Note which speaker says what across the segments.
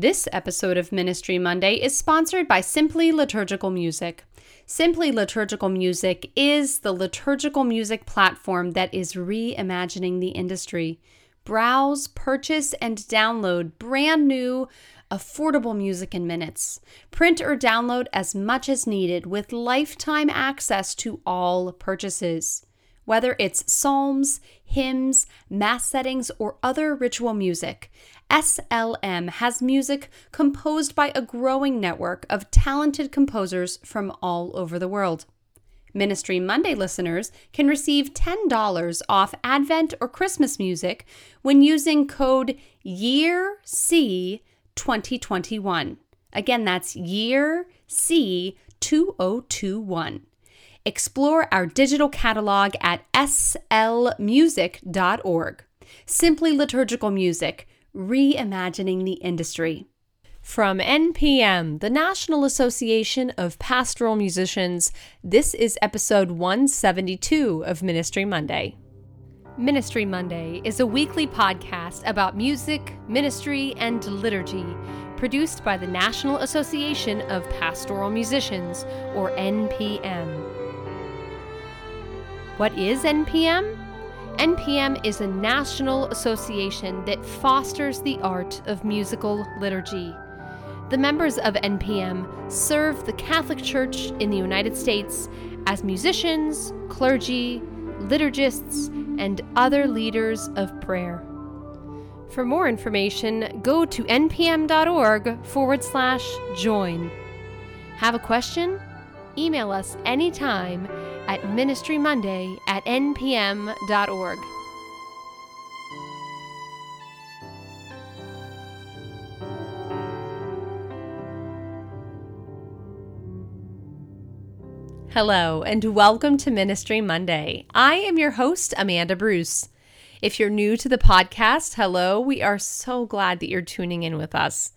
Speaker 1: This episode of Ministry Monday is sponsored by Simply Liturgical Music. Simply Liturgical Music is the liturgical music platform that is reimagining the industry. Browse, purchase, and download brand new, affordable music in minutes. Print or download as much as needed with lifetime access to all purchases. Whether it's psalms, hymns, mass settings, or other ritual music, SLM has music composed by a growing network of talented composers from all over the world. Ministry Monday listeners can receive $10 off Advent or Christmas music when using code YEAR C2021. Again, that's year C2021. Explore our digital catalog at slmusic.org. Simply liturgical music reimagining the industry. From NPM, the National Association of Pastoral Musicians, this is episode 172 of Ministry Monday. Ministry Monday is a weekly podcast about music, ministry, and liturgy, produced by the National Association of Pastoral Musicians, or NPM. What is NPM? NPM is a national association that fosters the art of musical liturgy. The members of NPM serve the Catholic Church in the United States as musicians, clergy, liturgists, and other leaders of prayer. For more information, go to npm.org forward slash join. Have a question? Email us anytime at ministrymonday at npm.org. Hello, and welcome to Ministry Monday. I am your host, Amanda Bruce. If you're new to the podcast, hello, we are so glad that you're tuning in with us.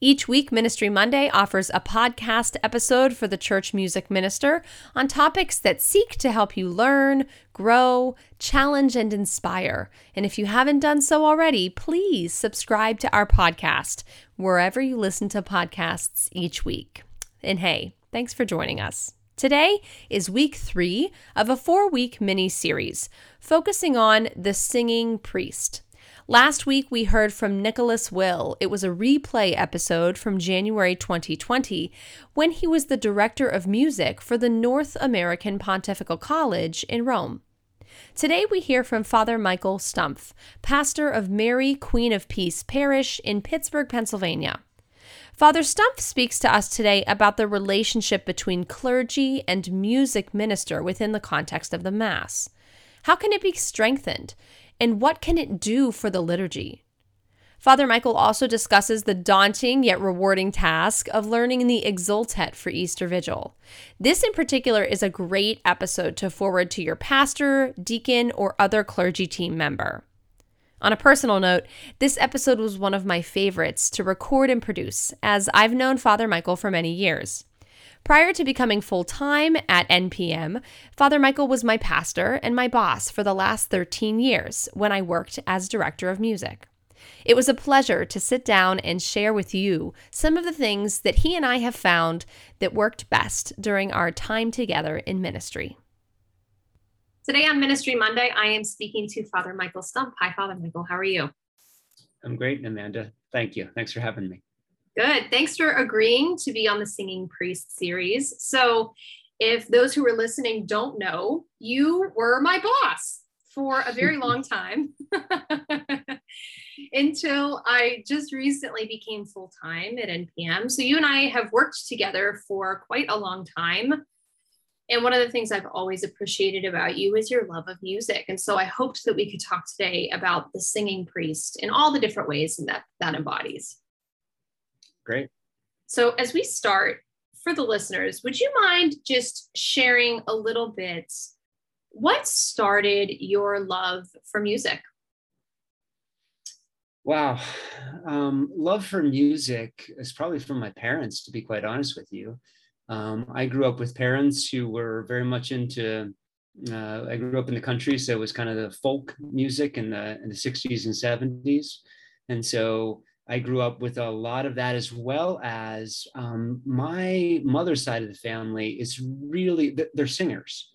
Speaker 1: Each week, Ministry Monday offers a podcast episode for the church music minister on topics that seek to help you learn, grow, challenge, and inspire. And if you haven't done so already, please subscribe to our podcast wherever you listen to podcasts each week. And hey, thanks for joining us. Today is week three of a four week mini series focusing on the singing priest. Last week, we heard from Nicholas Will. It was a replay episode from January 2020 when he was the director of music for the North American Pontifical College in Rome. Today, we hear from Father Michael Stumpf, pastor of Mary Queen of Peace Parish in Pittsburgh, Pennsylvania. Father Stumpf speaks to us today about the relationship between clergy and music minister within the context of the Mass. How can it be strengthened? And what can it do for the liturgy? Father Michael also discusses the daunting yet rewarding task of learning the Exultet for Easter Vigil. This, in particular, is a great episode to forward to your pastor, deacon, or other clergy team member. On a personal note, this episode was one of my favorites to record and produce, as I've known Father Michael for many years. Prior to becoming full time at NPM, Father Michael was my pastor and my boss for the last 13 years when I worked as director of music. It was a pleasure to sit down and share with you some of the things that he and I have found that worked best during our time together in ministry. Today on Ministry Monday, I am speaking to Father Michael Stumpf. Hi, Father Michael. How are you?
Speaker 2: I'm great, Amanda. Thank you. Thanks for having me.
Speaker 1: Good. Thanks for agreeing to be on the Singing Priest series. So, if those who are listening don't know, you were my boss for a very long time until I just recently became full time at NPM. So, you and I have worked together for quite a long time. And one of the things I've always appreciated about you is your love of music. And so I hoped that we could talk today about the singing priest and all the different ways that that embodies.
Speaker 2: Great.
Speaker 1: So, as we start, for the listeners, would you mind just sharing a little bit what started your love for music?
Speaker 2: Wow. Um, love for music is probably from my parents, to be quite honest with you. Um, I grew up with parents who were very much into, uh, I grew up in the country, so it was kind of the folk music in the, in the 60s and 70s. And so I grew up with a lot of that as well as um, my mother's side of the family is really they're singers,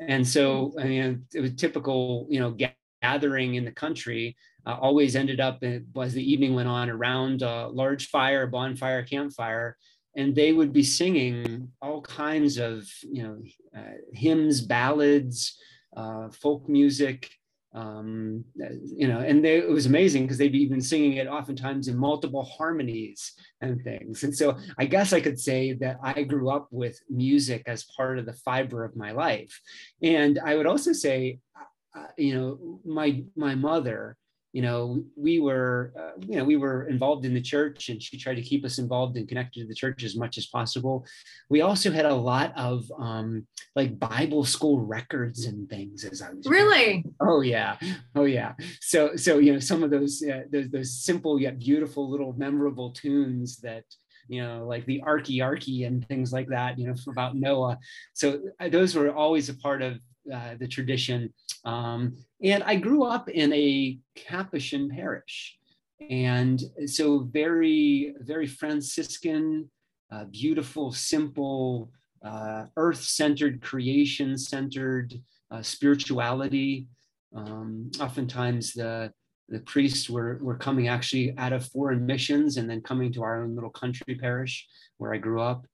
Speaker 2: and so I mean it was typical you know gathering in the country. Uh, always ended up as the evening went on around a large fire, bonfire, campfire, and they would be singing all kinds of you know uh, hymns, ballads, uh, folk music, um, you know, and they, it was amazing because they'd even singing it oftentimes in multiple harmonies and things. And so I guess I could say that I grew up with music as part of the fiber of my life. And I would also say, uh, you know, my my mother you know we were uh, you know we were involved in the church and she tried to keep us involved and connected to the church as much as possible. We also had a lot of um like bible school records and things as i was
Speaker 3: really?
Speaker 2: oh yeah. Oh yeah. So so you know some of those uh, those, those simple yet beautiful little memorable tunes that you know, like the Arky Arky and things like that, you know, about Noah. So uh, those were always a part of uh, the tradition. Um, and I grew up in a Capuchin parish. And so very, very Franciscan, uh, beautiful, simple, uh, earth-centered, creation-centered uh, spirituality. Um, oftentimes the, the priests were, were coming actually out of foreign missions and then coming to our own little country parish where I grew up.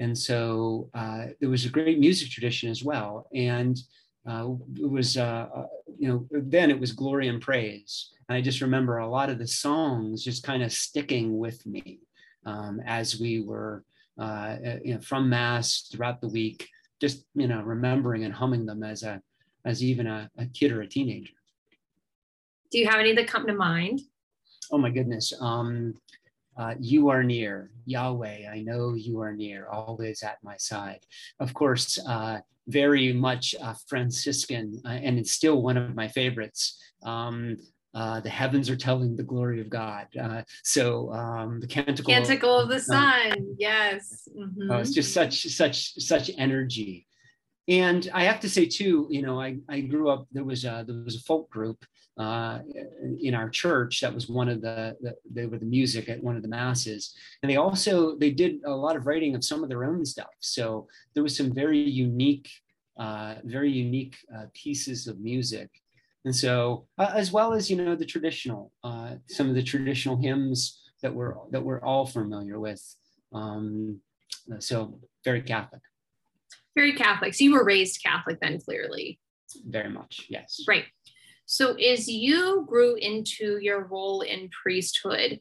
Speaker 2: And so uh, there was a great music tradition as well. And uh, it was, uh, uh, you know, then it was glory and praise. And I just remember a lot of the songs just kind of sticking with me um, as we were, uh, uh, you know, from mass throughout the week, just, you know, remembering and humming them as a, as even a, a kid or a teenager.
Speaker 3: Do you have any that come to mind?
Speaker 2: Oh my goodness. Um, uh, you are near, Yahweh. I know you are near, always at my side. Of course, uh, very much uh, Franciscan, uh, and it's still one of my favorites. Um, uh, the heavens are telling the glory of God. Uh, so um, the canticle,
Speaker 3: canticle of the sun, yes. Mm-hmm.
Speaker 2: it's just such such such energy. And I have to say too, you know, I, I grew up. There was a there was a folk group uh, in our church that was one of the, the, they were the music at one of the masses. And they also they did a lot of writing of some of their own stuff. So there was some very unique uh, very unique uh, pieces of music. And so uh, as well as you know the traditional uh, some of the traditional hymns that we're that we're all familiar with. Um, so very catholic
Speaker 3: very catholic. So you were raised catholic then clearly.
Speaker 2: Very much yes.
Speaker 3: Right. So, as you grew into your role in priesthood,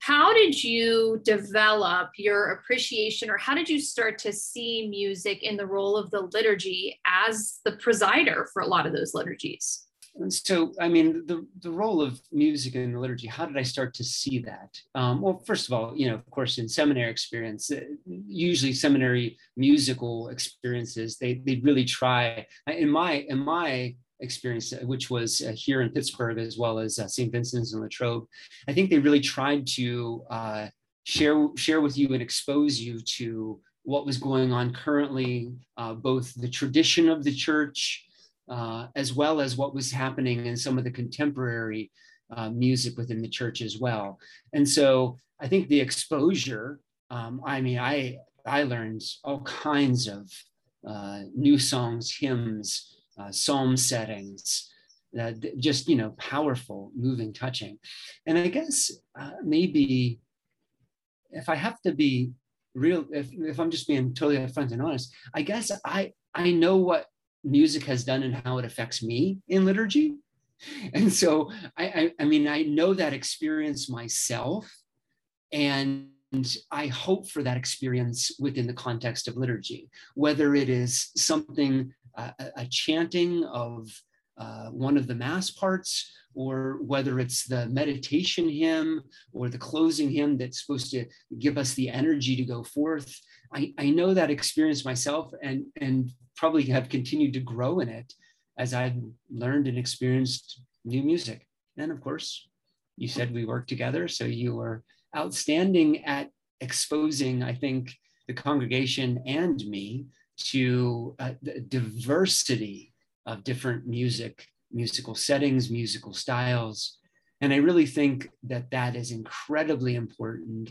Speaker 3: how did you develop your appreciation or how did you start to see music in the role of the liturgy as the presider for a lot of those liturgies?
Speaker 2: So i mean the, the role of music in the liturgy how did i start to see that um, well first of all you know of course in seminary experience uh, usually seminary musical experiences they, they really try in my in my experience, uh, which was uh, here in Pittsburgh as well as uh, St. Vincent's and Latrobe. I think they really tried to uh, share share with you and expose you to what was going on currently, uh, both the tradition of the church uh, as well as what was happening in some of the contemporary music within the church as well. And so I think the exposure. Um, I mean, I I learned all kinds of new songs, hymns uh, psalm settings, uh, just, you know, powerful, moving, touching. And I guess uh, maybe if I have to be real, if, if I'm just being totally upfront and honest, I guess I, I know what music has done and how it affects me in liturgy. And so, I, I, I mean, I know that experience myself. And I hope for that experience within the context of liturgy, whether it is something a, a chanting of uh, one of the mass parts, or whether it's the meditation hymn or the closing hymn that's supposed to give us the energy to go forth. I, I know that experience myself and, and probably have continued to grow in it as I've learned and experienced new music. And of course, you said we work together, so you were outstanding at exposing, I think, the congregation and me to uh, the diversity of different music, musical settings, musical styles. And I really think that that is incredibly important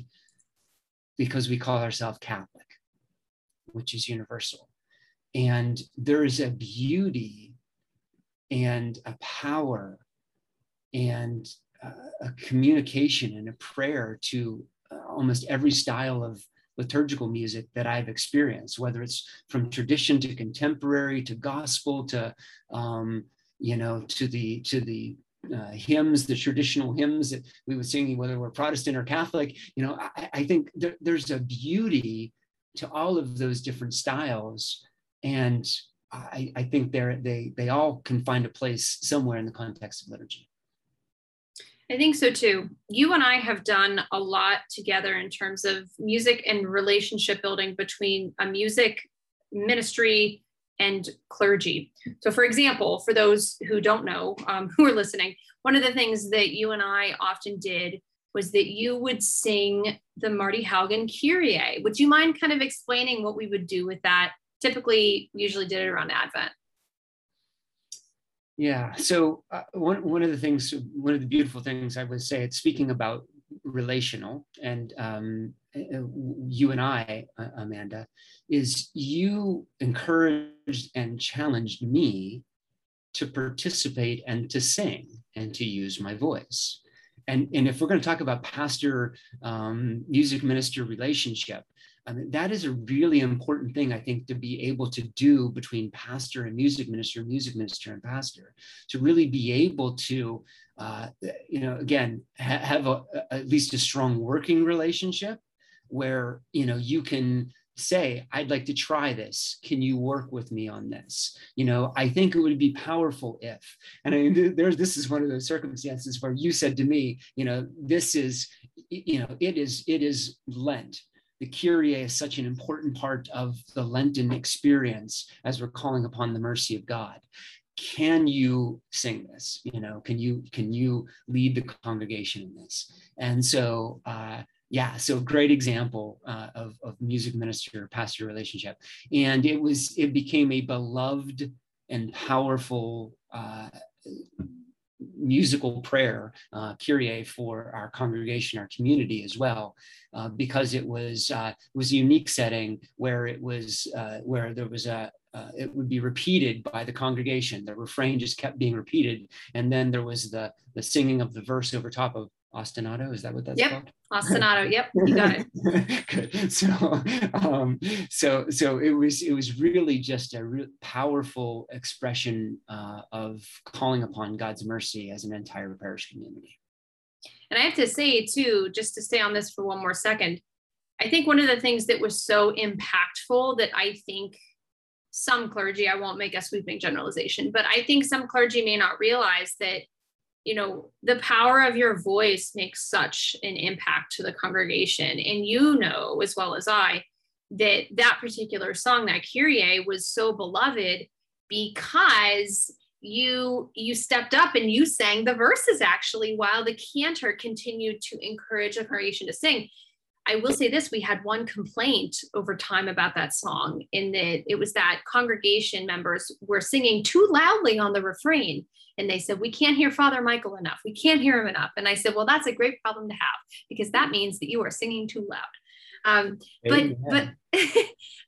Speaker 2: because we call ourselves Catholic, which is universal. And there is a beauty and a power and a communication and a prayer to uh, almost every style of liturgical music that I've experienced, whether it's from tradition to contemporary to gospel to, um, you know, to the to the uh, hymns, the traditional hymns that we would sing, whether we're Protestant or Catholic. You know, I, I think there, there's a beauty to all of those different styles, and I, I think they're they they all can find a place somewhere in the context of liturgy.
Speaker 1: I think so too. You and I have done a lot together in terms of music and relationship building between a music ministry and clergy. So, for example, for those who don't know, um, who are listening, one of the things that you and I often did was that you would sing the Marty Haugen Kyrie. Would you mind kind of explaining what we would do with that? Typically, we usually did it around Advent.
Speaker 2: Yeah. So uh, one one of the things, one of the beautiful things I would say, it's speaking about relational, and um, uh, you and I, uh, Amanda, is you encouraged and challenged me to participate and to sing and to use my voice. And, and if we're going to talk about pastor um, music minister relationship, I mean, that is a really important thing, I think, to be able to do between pastor and music minister, music minister and pastor, to really be able to, uh, you know, again, ha- have a, at least a strong working relationship where, you know, you can say, I'd like to try this. Can you work with me on this? You know, I think it would be powerful if, and I mean, there's, this is one of those circumstances where you said to me, you know, this is, you know, it is, it is Lent the Kyrie is such an important part of the Lenten experience as we're calling upon the mercy of God. Can you sing this? You know, can you can you lead the congregation in this? And so, uh, yeah, so great example uh, of, of music minister pastor relationship, and it was it became a beloved and powerful uh, musical prayer, uh, for our congregation, our community as well, uh, because it was uh, was a unique setting where it was uh, where there was a uh, it would be repeated by the congregation. The refrain just kept being repeated, and then there was the the singing of the verse over top of ostinato. Is that what that's
Speaker 1: yep.
Speaker 2: called?
Speaker 1: Ostinato. Yep, you got
Speaker 2: it. Good. So, um, so, so it was it was really just a real powerful expression uh, of calling upon God's mercy as an entire parish community.
Speaker 1: And I have to say too, just to stay on this for one more second, I think one of the things that was so impactful that I think some clergy, I won't make a sweeping generalization, but I think some clergy may not realize that you know the power of your voice makes such an impact to the congregation. And you know as well as i that that particular song that kyrie was so beloved because you you stepped up and you sang the verses actually while the cantor continued to encourage the congregation to sing i will say this we had one complaint over time about that song in that it was that congregation members were singing too loudly on the refrain. And they said we can't hear father michael enough. We can't hear him enough. And i said well that's a great problem to have because that means that you are singing too loud. Um, but but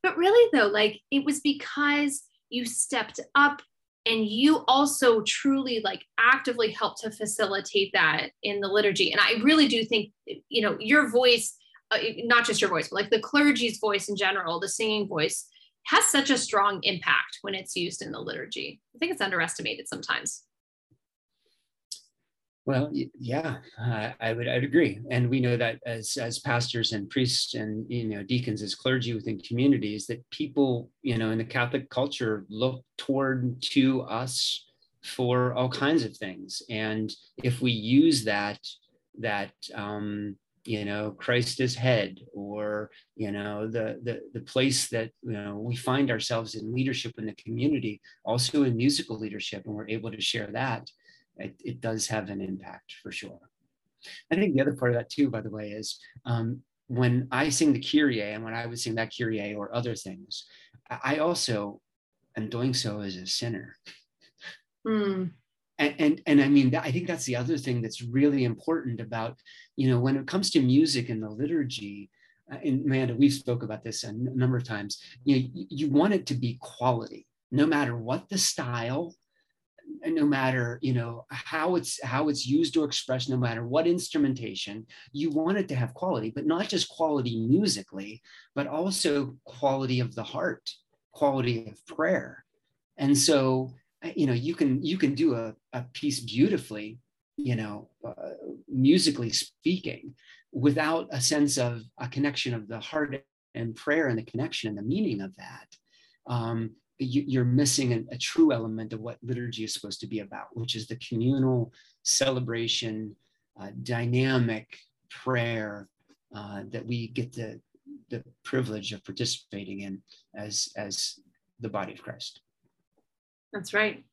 Speaker 1: but really though like it was because you stepped up and you also truly like actively helped to facilitate that in the liturgy. And i really do think you know your voice not just your voice but like the clergy's voice in general the singing voice has such a strong impact when it's used in the liturgy. I think it's underestimated sometimes.
Speaker 2: Well, yeah, uh, I would I'd agree, and we know that as as pastors and priests and you know deacons as clergy within communities that people you know in the Catholic culture look toward to us for all kinds of things, and if we use that that um, you know Christ is head, or you know the the the place that you know we find ourselves in leadership in the community, also in musical leadership, and we're able to share that it, it does have an impact for sure. I think the other part of that too, by the way, is um, when I sing the Kyrie and when I would sing that Kyrie or other things, I also am doing so as a sinner.
Speaker 1: Mm.
Speaker 2: And, and and i mean i think that's the other thing that's really important about you know when it comes to music and the liturgy uh, and amanda we've spoke about this a n- number of times you know you, you want it to be quality no matter what the style no matter you know how it's how it's used or expressed no matter what instrumentation you want it to have quality but not just quality musically but also quality of the heart quality of prayer. And so you know you can you can do a, a piece beautifully you know uh, musically speaking without a sense of a connection of the heart and prayer and the connection and the meaning of that um, you, are missing a, a, true element of what liturgy is supposed to be about, which is the communal celebration, uh, dynamic prayer uh, that we get the, the privilege of participating in as, as the body of Christ.
Speaker 1: That's right.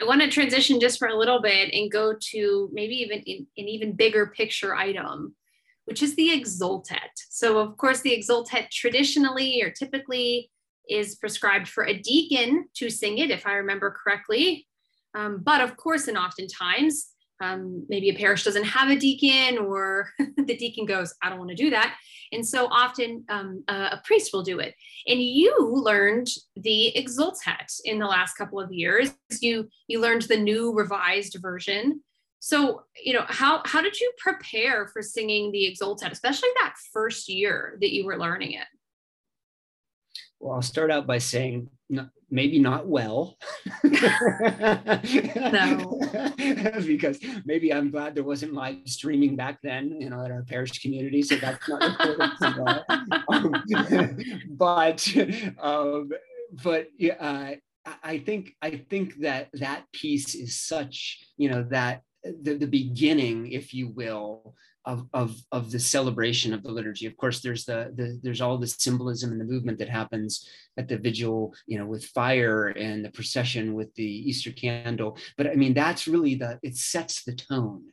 Speaker 1: I want to transition just for a little bit and go to maybe even in, an even bigger picture item, which is the exultet. So, of course, the exultet traditionally or typically is prescribed for a deacon to sing it, if I remember correctly. Um, but of course, and oftentimes, um, maybe a parish doesn't have a deacon, or the deacon goes, I don't want to do that. And so often um, a, a, priest will do it. And you learned the Exultet in the last couple of years. You you learned the new revised version. So you know how how did you prepare for singing the Exultet, especially that first year that you were learning it?
Speaker 2: Well, I'll start out by saying not, maybe not well.
Speaker 1: no.
Speaker 2: because maybe I'm glad there wasn't live streaming back then, you know, at our parish community. So that's not well. um, but um, but uh, I think I think that that piece is such, you know, that the, the beginning, if you will, of, of, of the celebration of the liturgy. Of course, there's the, the there's all the symbolism and the movement that happens at the vigil, you know, with fire and the procession with the Easter candle. But I mean, that's really the it sets the tone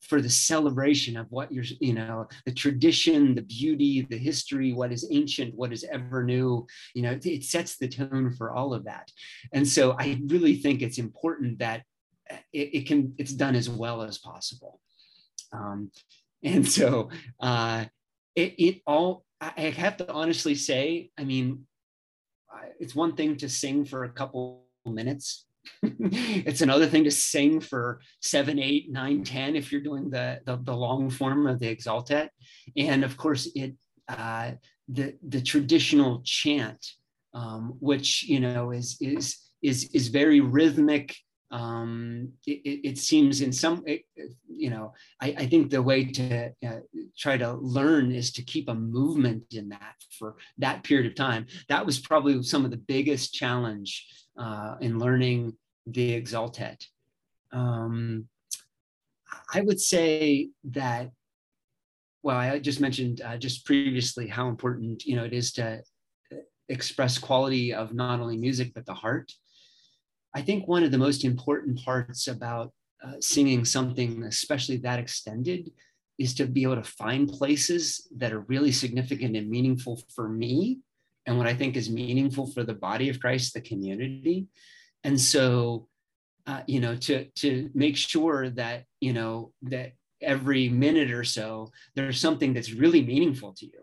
Speaker 2: for the celebration of what you're, you know, the tradition, the beauty, the history, what is ancient, what is ever new, you know, it sets the tone for all of that. And so I really think it's important that it, it can, it's done as well as possible. Um, and so uh, it, it all, I have to honestly say, I mean, it's one thing to sing for a couple minutes. it's another thing to sing for seven, eight, nine, ten if you're doing the, the, the long form of the Exultet. And of course, it uh, the the traditional chant, um, which you know is is is is very rhythmic um, it, it, seems in some, it, you know, I, I, think the way to uh, try to learn is to keep a movement in that for that period of time. That was probably some of the biggest challenge uh, in learning the Exultet. Um, I would say that, well, I just mentioned uh, just previously how important, you know, it is to uh, express quality of not only music, but the heart. I think one of the most important parts about uh, singing something, especially that extended, is to be able to find places that are really significant and meaningful for me and what I think is meaningful for the body of Christ, the community. And so, uh, you know, to to make sure that you know that every minute or so there's something that's really meaningful to you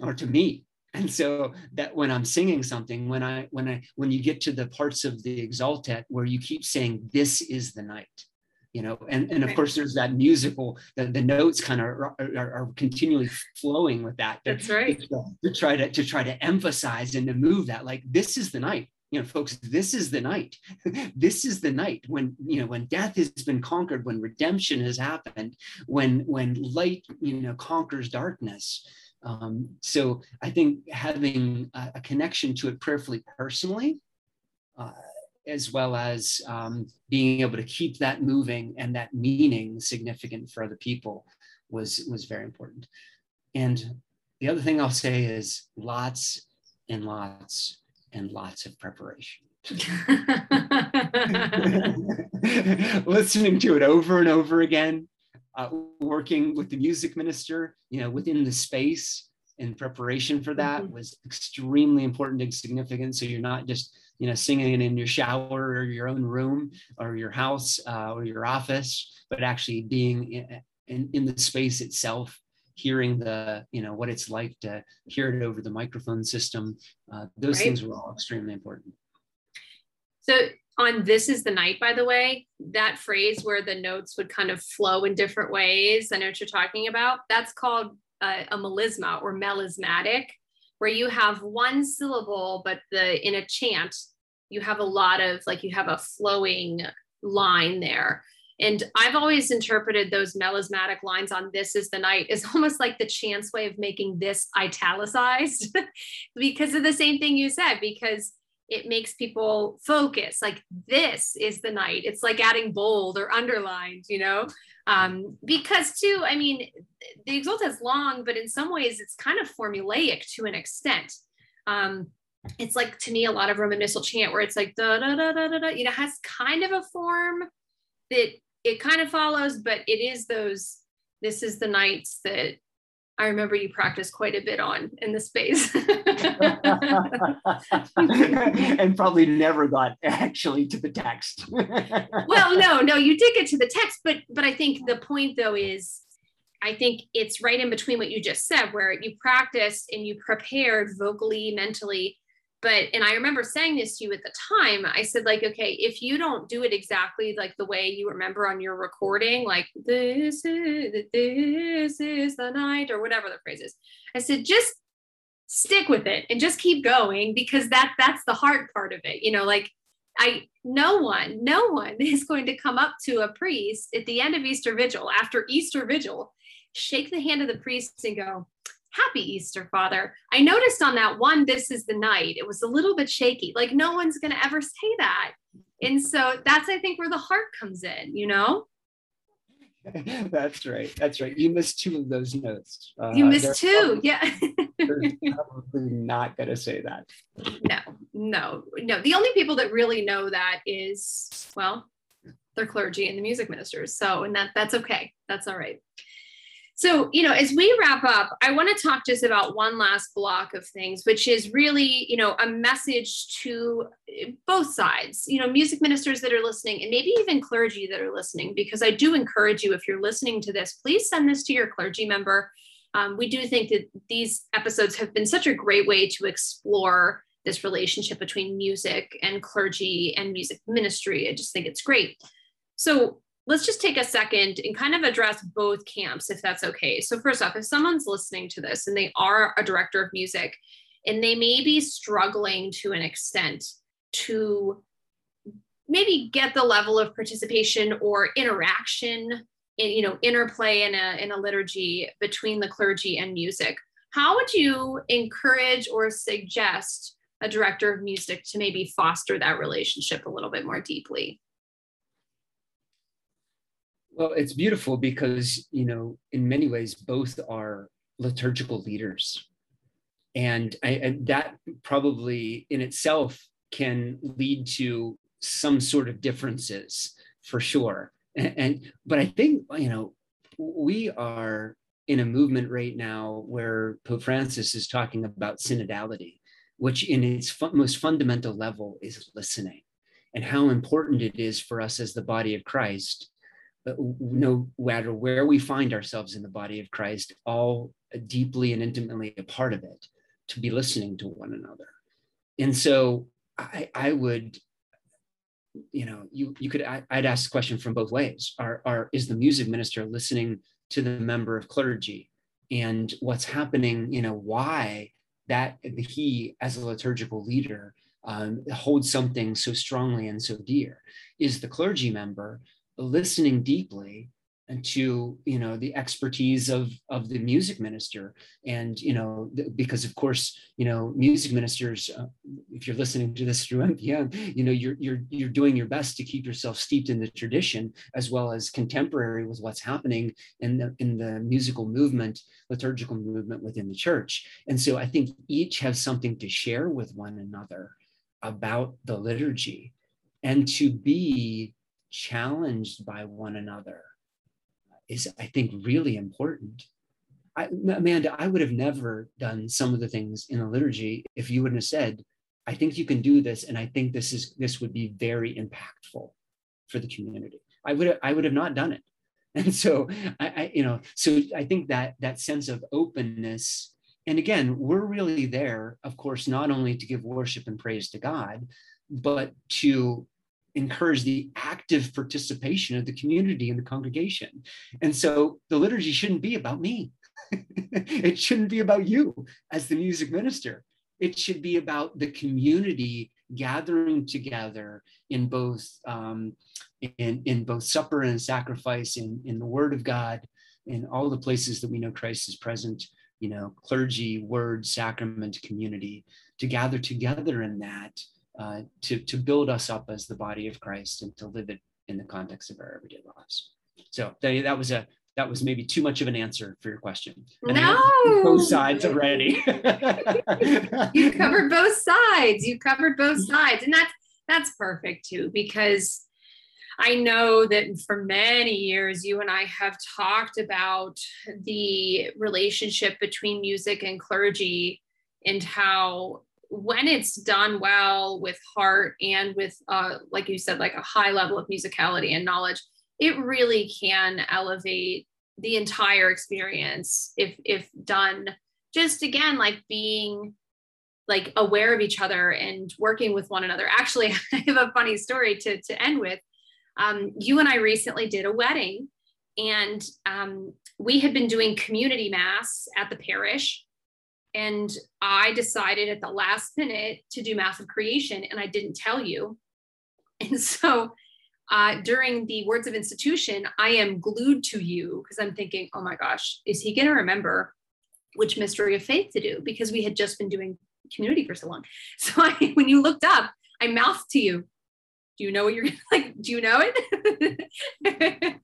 Speaker 2: or to me and so that when i'm singing something when i when i when you get to the parts of the exultet where you keep saying this is the night you know? And, and of course there's that musical the, the notes kind of are, are, are, continually flowing with that
Speaker 1: that's right.
Speaker 2: to, to try to to try to emphasize and to move that like this is the night. You know folks this is the night. This is the night when you know when death has been conquered when redemption has happened when when light you know conquers darkness um, so I think having a, a, connection to it prayerfully personally, uh, as well as um, being able to keep that moving and that meaning significant for other people was, was very important. And the other thing I'll say is lots and lots and lots of preparation. Listening to it over and over again, uh, working with the music minister, you know, within the space, in preparation for that mm-hmm. was extremely important and significant. So you're not just you know singing in your shower or your own room or your house uh, or your office, but actually being in, in, in the space itself hearing the you know what it's like to hear it over the microphone system uh, those right. things were all extremely important
Speaker 1: so on this is the night by the way that phrase where the notes would kind of flow in different ways. I know what you're talking about. That's called a, a melisma or melismatic where you have one syllable but the in a chant you have a lot of like you have a flowing line there. And I've always interpreted those melismatic lines on This is the Night is almost like the chance way of making this italicized because of the same thing you said, because it makes people focus like this is the night. It's like adding bold or underlined, you know? Um, because too, I mean, the Exultet is long, but in some ways it's kind of formulaic to an extent. Um, it's like to me a lot of Roman Missal chant where it's like da da da da da da, you know, has kind of a form that it kind of follows, but it is those, this is the nights that I remember you practiced quite a bit on in the space.
Speaker 2: and probably never got actually to the text.
Speaker 1: well, no, no, you did get to the text, but but I think the point though is I think it's right in between what you just said, where you practiced and you prepared vocally, mentally but and i remember saying this to you at the time i said like okay if you don't do it exactly like the way you remember on your recording like this is this is the night or whatever the phrase is i said just stick with it and just keep going because that that's the hard part of it you know like i no one no one is going to come up to a priest at the end of easter vigil after easter vigil shake the hand of the priest and go Happy Easter, Father. I noticed on that one, This is the Night, it was a little bit shaky. Like, no one's going to ever say that. And so that's, I think, where the heart comes in, you know?
Speaker 2: That's right. That's right. You missed two of those notes.
Speaker 1: Uh, you missed two. Probably, yeah.
Speaker 2: probably not going to say that.
Speaker 1: No, no, no. The only people that really know that is, well, their clergy and the music ministers. So, and that that's okay. That's all right. So, you know, as we wrap up, I want to talk just about one last block of things, which is really, you know, a message to both sides, you know, music ministers that are listening and maybe even clergy that are listening, because I do encourage you, if you're listening to this, please send this to your clergy member. Um, we do think that these episodes have been such a great way to explore this relationship between music and clergy and music ministry. I just think it's great. So, let's just take a second and kind of address both camps if that's okay. So, first off, if someone's listening to this and they are a director of music and they may be struggling to an extent to maybe get the level of participation or interaction in, you know, interplay in a, in a liturgy between the clergy and music, how would you encourage or suggest a director of music to maybe foster that relationship a little bit more deeply?
Speaker 2: Well, it's beautiful because, you know, in many ways, both are liturgical leaders. And, I, that probably in itself can lead to some sort of differences for sure. And, and but I think, you know, we are in a movement right now where Pope Francis is talking about synodality, which in its most fundamental level is listening and how important it is for us as the body of Christ no matter where we find ourselves in the body of Christ, all deeply and intimately a part of it, to be listening to one another. And so I, I would, you know, you you could I, would ask the question from both ways. Are, are is the music minister listening to the member of clergy and what's happening, you know, why that he as a liturgical leader um, holds something so strongly and so dear? Is the clergy member listening deeply and to you know the expertise of of the music minister. And you know because of course you know music ministers uh, if you're listening to this through NPM you know you're you're you're doing your best to keep yourself steeped in the tradition as well as contemporary with what's happening in the in the musical movement liturgical movement within the church. And so i think each has something to share with one another about the liturgy and to be challenged by one another is, I think, really important. I, Amanda, I would have never done some of the things in the liturgy if you wouldn't have said, I think you can do this, and I think this is this would be very impactful for the community. I would I would have not done it. And so I, I you know, so I think that that sense of openness, and again, we're really there, of course, not only to give worship and praise to God, but to encourage the active participation of the community and the congregation. And so the liturgy shouldn't be about me. it shouldn't be about you as the music minister. It should be about the community gathering together in both um, in, in both supper and sacrifice, in, in the Word of God, in all the places that we know Christ is present. You know, clergy, word, sacrament, community, to gather together in that uh, to, to build us up as the body of Christ and to live it in the context of our everyday lives. So that was a that was maybe too much of an answer for your question.
Speaker 1: And no,
Speaker 2: both sides already.
Speaker 1: you covered both sides. You covered both sides, and that's that's perfect too because I know that for many years you and I have talked about the relationship between music and clergy and how when it's done well with heart and with uh, like you said like a high level of musicality and knowledge it really can elevate the entire experience if if done just again like being like aware of each other and working with one another. Actually i have a funny story to to end with. Um, you and i recently did a wedding and um, we had been doing community mass at the parish and I decided at the last minute to do Mass of Creation, and I didn't tell you. And so uh, during the words of institution, I am glued to you because I'm thinking, oh my gosh, is he going to remember which mystery of faith to do? Because we had just been doing community for so long. So I, when you looked up, I mouthed to you, do you know what you're like? Do you know it?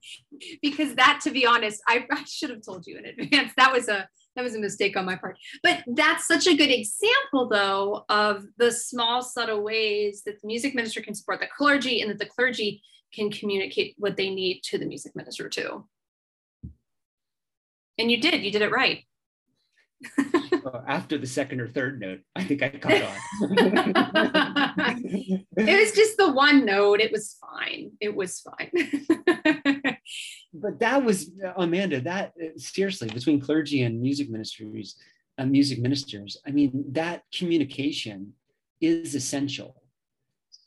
Speaker 1: because that, to be honest, I, I should have told you in advance. That was a that was a mistake on my part. But that's such a good example, though, of the small, subtle ways that the music minister can support the clergy and that the clergy can communicate what they need to the music minister, too. And you did, you did it right.
Speaker 2: after the second or third note, I think I caught on.
Speaker 1: it was just the one note. It was fine. It was fine
Speaker 2: but that was Amanda. That seriously, between clergy and music ministries, uh, music ministers, I mean, that communication is essential.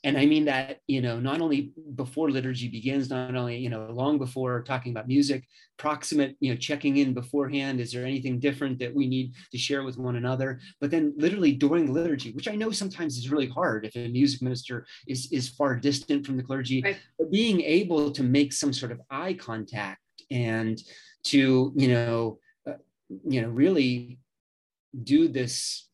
Speaker 2: And I mean that, you know, not only before liturgy begins, not only, you know, long before talking about music, proximate, you know, checking in beforehand. Is there anything different that we need to share with one another? But then literally during liturgy, which I know sometimes is really hard if a music minister is, is far distant from the clergy, right. but being able to make some sort of eye contact and to, you know, uh, you know, really do this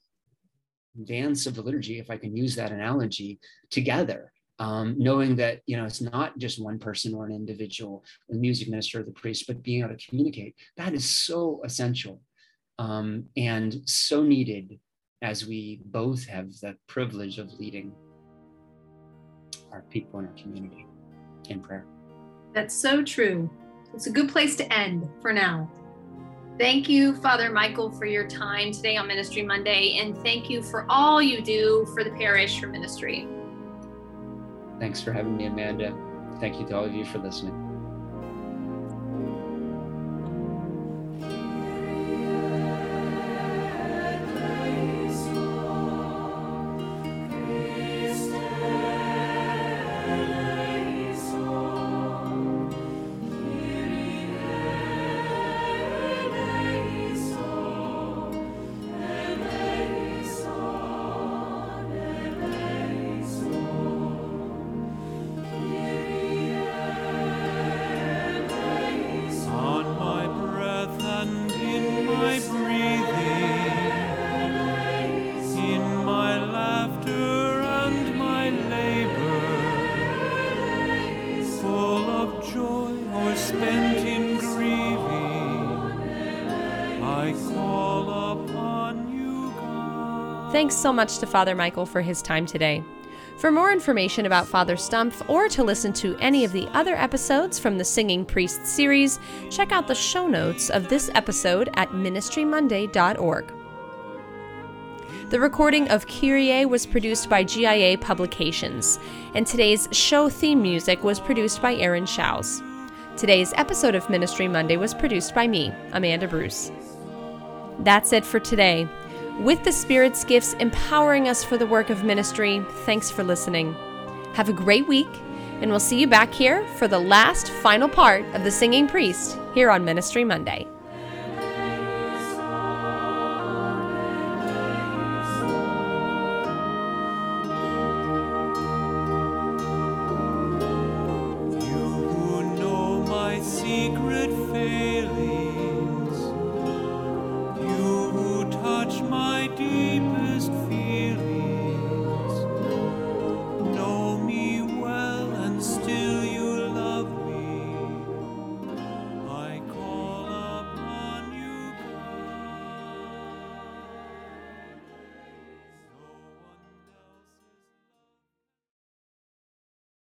Speaker 2: dance of the liturgy, if I can use that analogy, together. Um, knowing that you know it's not just one person or an individual, the music minister or the priest, but being able to communicate. That is so essential um, and so needed as we both have the privilege of leading our people in our community in prayer.
Speaker 1: That's so true. It's a good place to end for now. Thank you, Father Michael, for your time today on Ministry Monday, and thank you for all you do for the parish for ministry.
Speaker 2: Thanks for having me, Amanda. Thank you to all of you for listening.
Speaker 3: Thanks so much to Father Michael for his time today.
Speaker 1: For more information about Father Stumpf or to listen to any of the other episodes from the Singing Priest series, check out the show notes of this episode at ministrymonday.org. The recording of Kyrie was produced by GIA Publications, and today's show theme music was produced by Aaron Schaus. Today's episode of Ministry Monday was produced by me, Amanda Bruce. That's it for today. With the Spirit's gifts empowering us for the work of ministry, thanks for listening. Have a great week, and we'll see you back here for the last final part of The Singing Priest here on Ministry Monday.